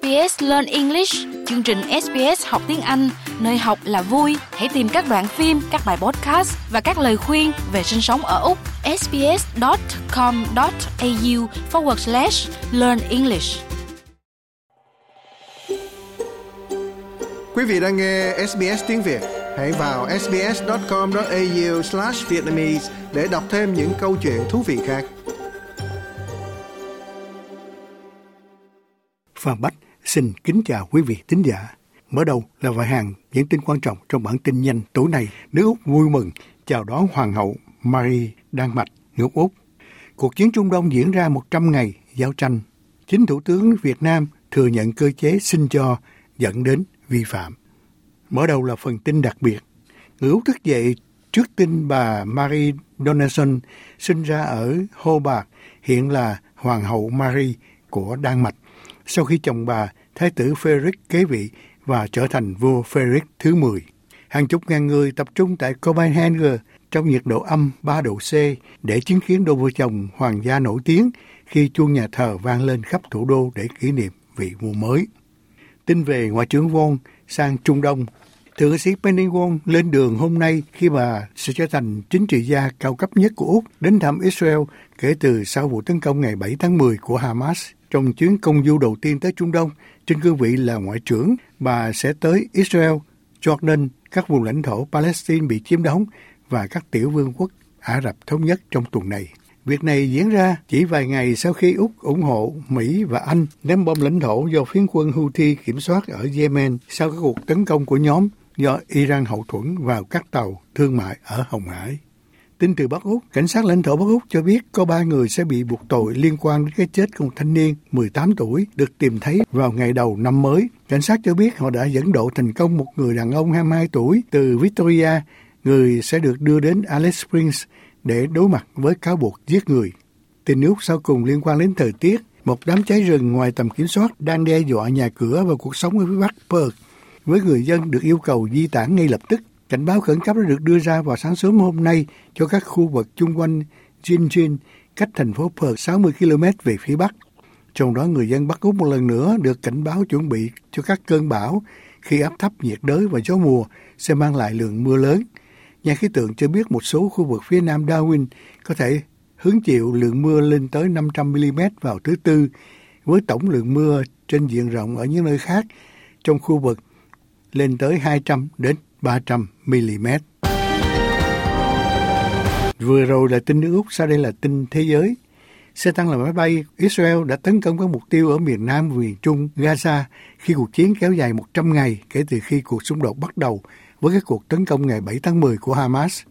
SBS Learn English, chương trình SBS học tiếng Anh, nơi học là vui. Hãy tìm các đoạn phim, các bài podcast và các lời khuyên về sinh sống ở Úc. sbs.com.au forward slash learn English. Quý vị đang nghe SBS tiếng Việt. Hãy vào sbs.com.au slash Vietnamese để đọc thêm những câu chuyện thú vị khác. Phan Bách xin kính chào quý vị thính giả. Mở đầu là vài hàng những tin quan trọng trong bản tin nhanh tối nay. Nước Úc vui mừng chào đón Hoàng hậu Marie Đan Mạch, nước Úc. Cuộc chiến Trung Đông diễn ra 100 ngày giao tranh. Chính Thủ tướng Việt Nam thừa nhận cơ chế xin cho dẫn đến vi phạm. Mở đầu là phần tin đặc biệt. Người Úc thức dậy trước tin bà Marie Donaldson sinh ra ở Hobart, hiện là Hoàng hậu Marie của Đan Mạch sau khi chồng bà, Thái tử Frederick kế vị và trở thành vua Frederick thứ 10. Hàng chục ngàn người tập trung tại Copenhagen trong nhiệt độ âm 3 độ C để chứng kiến đôi vợ chồng hoàng gia nổi tiếng khi chuông nhà thờ vang lên khắp thủ đô để kỷ niệm vị vua mới. Tin về Ngoại trưởng Von sang Trung Đông, Thượng sĩ Penny Wong lên đường hôm nay khi bà sẽ trở thành chính trị gia cao cấp nhất của Úc đến thăm Israel kể từ sau vụ tấn công ngày 7 tháng 10 của Hamas. Trong chuyến công du đầu tiên tới Trung Đông, trên cương vị là ngoại trưởng, bà sẽ tới Israel, Jordan, các vùng lãnh thổ Palestine bị chiếm đóng và các tiểu vương quốc Ả Rập Thống Nhất trong tuần này. Việc này diễn ra chỉ vài ngày sau khi Úc ủng hộ Mỹ và Anh ném bom lãnh thổ do phiến quân Houthi kiểm soát ở Yemen sau các cuộc tấn công của nhóm do Iran hậu thuẫn vào các tàu thương mại ở Hồng Hải. Tin từ Bắc Úc, cảnh sát lãnh thổ Bắc Úc cho biết có ba người sẽ bị buộc tội liên quan đến cái chết của một thanh niên 18 tuổi được tìm thấy vào ngày đầu năm mới. Cảnh sát cho biết họ đã dẫn độ thành công một người đàn ông 22 tuổi từ Victoria, người sẽ được đưa đến Alice Springs để đối mặt với cáo buộc giết người. Tin Úc sau cùng liên quan đến thời tiết, một đám cháy rừng ngoài tầm kiểm soát đang đe dọa nhà cửa và cuộc sống ở phía Bắc Perth. Với người dân được yêu cầu di tản ngay lập tức Cảnh báo khẩn cấp đã được đưa ra vào sáng sớm hôm nay cho các khu vực chung quanh Jinjin, cách thành phố Perth 60 km về phía bắc. Trong đó người dân Bắc Úc một lần nữa được cảnh báo chuẩn bị cho các cơn bão khi áp thấp nhiệt đới và gió mùa sẽ mang lại lượng mưa lớn. Nhà khí tượng cho biết một số khu vực phía nam Darwin có thể hứng chịu lượng mưa lên tới 500 mm vào thứ Tư, với tổng lượng mưa trên diện rộng ở những nơi khác trong khu vực lên tới 200 đến 300 mm. Vừa rồi là tin nước Úc, sau đây là tin thế giới. Xe tăng là máy bay Israel đã tấn công các mục tiêu ở miền Nam và miền Trung Gaza khi cuộc chiến kéo dài 100 ngày kể từ khi cuộc xung đột bắt đầu với các cuộc tấn công ngày 7 tháng 10 của Hamas.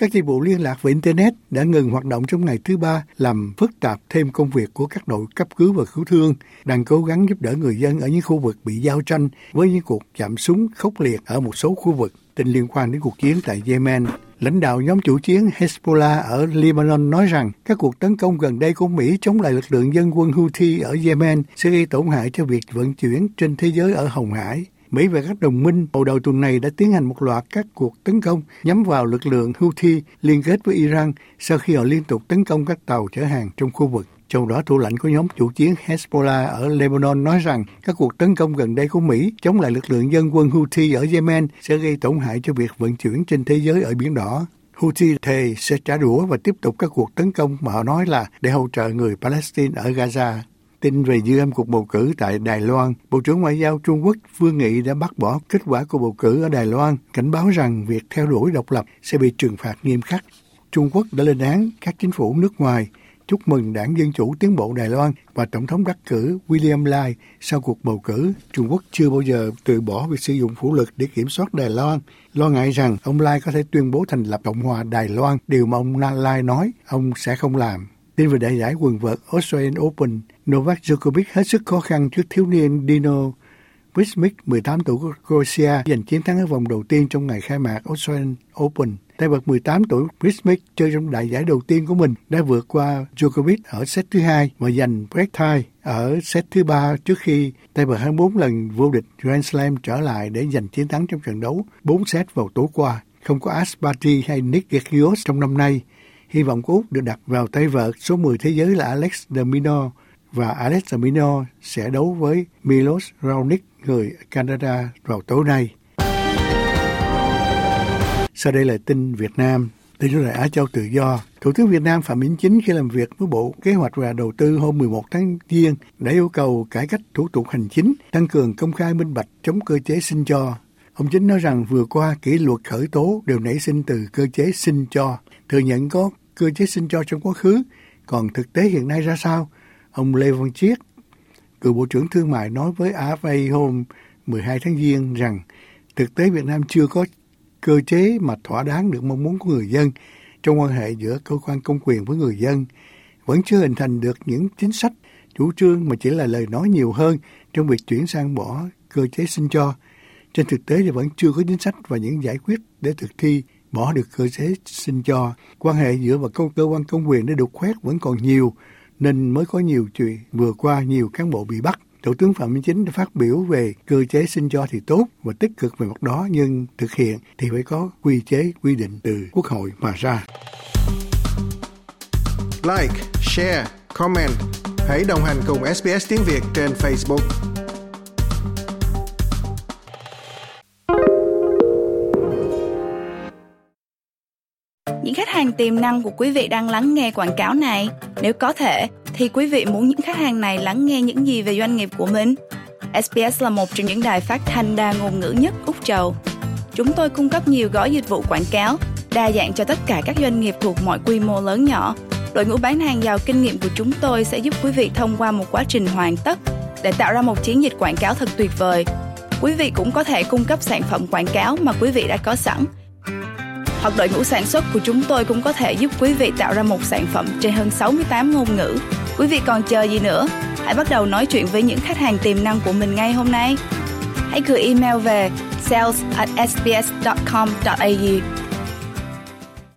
Các dịch vụ liên lạc về Internet đã ngừng hoạt động trong ngày thứ ba, làm phức tạp thêm công việc của các đội cấp cứu và cứu thương, đang cố gắng giúp đỡ người dân ở những khu vực bị giao tranh với những cuộc chạm súng khốc liệt ở một số khu vực. Tin liên quan đến cuộc chiến tại Yemen, lãnh đạo nhóm chủ chiến Hezbollah ở Lebanon nói rằng các cuộc tấn công gần đây của Mỹ chống lại lực lượng dân quân Houthi ở Yemen sẽ gây tổn hại cho việc vận chuyển trên thế giới ở Hồng Hải. Mỹ và các đồng minh hồi đầu tuần này đã tiến hành một loạt các cuộc tấn công nhắm vào lực lượng Houthi liên kết với Iran sau khi họ liên tục tấn công các tàu chở hàng trong khu vực. Trong đó, thủ lãnh của nhóm chủ chiến Hezbollah ở Lebanon nói rằng các cuộc tấn công gần đây của Mỹ chống lại lực lượng dân quân Houthi ở Yemen sẽ gây tổn hại cho việc vận chuyển trên thế giới ở Biển Đỏ. Houthi thề sẽ trả đũa và tiếp tục các cuộc tấn công mà họ nói là để hỗ trợ người Palestine ở Gaza. Tin về dư âm cuộc bầu cử tại Đài Loan, Bộ trưởng Ngoại giao Trung Quốc Vương Nghị đã bác bỏ kết quả của bầu cử ở Đài Loan, cảnh báo rằng việc theo đuổi độc lập sẽ bị trừng phạt nghiêm khắc. Trung Quốc đã lên án các chính phủ nước ngoài chúc mừng đảng Dân Chủ Tiến bộ Đài Loan và Tổng thống đắc cử William Lai sau cuộc bầu cử. Trung Quốc chưa bao giờ từ bỏ việc sử dụng vũ lực để kiểm soát Đài Loan, lo ngại rằng ông Lai có thể tuyên bố thành lập Cộng hòa Đài Loan, điều mà ông Lai nói ông sẽ không làm. Tin về đại giải quần vợt Australian Open, Novak Djokovic hết sức khó khăn trước thiếu niên Dino Wismik, 18 tuổi của Croatia, giành chiến thắng ở vòng đầu tiên trong ngày khai mạc Australian Open. Tay vợt 18 tuổi Wismik chơi trong đại giải đầu tiên của mình đã vượt qua Djokovic ở set thứ hai và giành break tie ở set thứ ba trước khi tay vợt 24 lần vô địch Grand Slam trở lại để giành chiến thắng trong trận đấu 4 set vào tối qua. Không có Aspati hay Nick Kyrgios trong năm nay, hy vọng của Úc được đặt vào tay vợt số 10 thế giới là Alex de Minaur và Alex de Minaur sẽ đấu với Milos Raonic người Canada vào tối nay. Sau đây là tin Việt Nam. Tin chủ đại Á Châu Tự Do. Thủ tướng Việt Nam Phạm Minh Chính khi làm việc với Bộ Kế hoạch và Đầu tư hôm 11 tháng Giêng đã yêu cầu cải cách thủ tục hành chính, tăng cường công khai minh bạch chống cơ chế xin cho. Ông Chính nói rằng vừa qua kỷ luật khởi tố đều nảy sinh từ cơ chế xin cho, thừa nhận có cơ chế xin cho trong quá khứ, còn thực tế hiện nay ra sao? Ông Lê Văn Chiết, cựu Bộ trưởng Thương mại nói với AFA hôm 12 tháng Giêng rằng thực tế Việt Nam chưa có cơ chế mà thỏa đáng được mong muốn của người dân trong quan hệ giữa cơ quan công quyền với người dân vẫn chưa hình thành được những chính sách chủ trương mà chỉ là lời nói nhiều hơn trong việc chuyển sang bỏ cơ chế xin cho. Trên thực tế thì vẫn chưa có chính sách và những giải quyết để thực thi bỏ được cơ chế xin cho. Quan hệ giữa và cơ quan công quyền để được khoét vẫn còn nhiều nên mới có nhiều chuyện vừa qua nhiều cán bộ bị bắt Thủ tướng Phạm Minh Chính đã phát biểu về cơ chế xin cho thì tốt và tích cực về mặt đó nhưng thực hiện thì phải có quy chế quy định từ Quốc hội mà ra. Like, share, comment. Hãy đồng hành cùng SBS tiếng Việt trên Facebook. Những khách hàng tiềm năng của quý vị đang lắng nghe quảng cáo này, nếu có thể thì quý vị muốn những khách hàng này lắng nghe những gì về doanh nghiệp của mình? SBS là một trong những đài phát thanh đa ngôn ngữ nhất Úc Châu. Chúng tôi cung cấp nhiều gói dịch vụ quảng cáo, đa dạng cho tất cả các doanh nghiệp thuộc mọi quy mô lớn nhỏ. Đội ngũ bán hàng giàu kinh nghiệm của chúng tôi sẽ giúp quý vị thông qua một quá trình hoàn tất để tạo ra một chiến dịch quảng cáo thật tuyệt vời. Quý vị cũng có thể cung cấp sản phẩm quảng cáo mà quý vị đã có sẵn hoặc đội ngũ sản xuất của chúng tôi cũng có thể giúp quý vị tạo ra một sản phẩm trên hơn 68 ngôn ngữ Quý vị còn chờ gì nữa? Hãy bắt đầu nói chuyện với những khách hàng tiềm năng của mình ngay hôm nay. Hãy gửi email về sales at sbs.com.au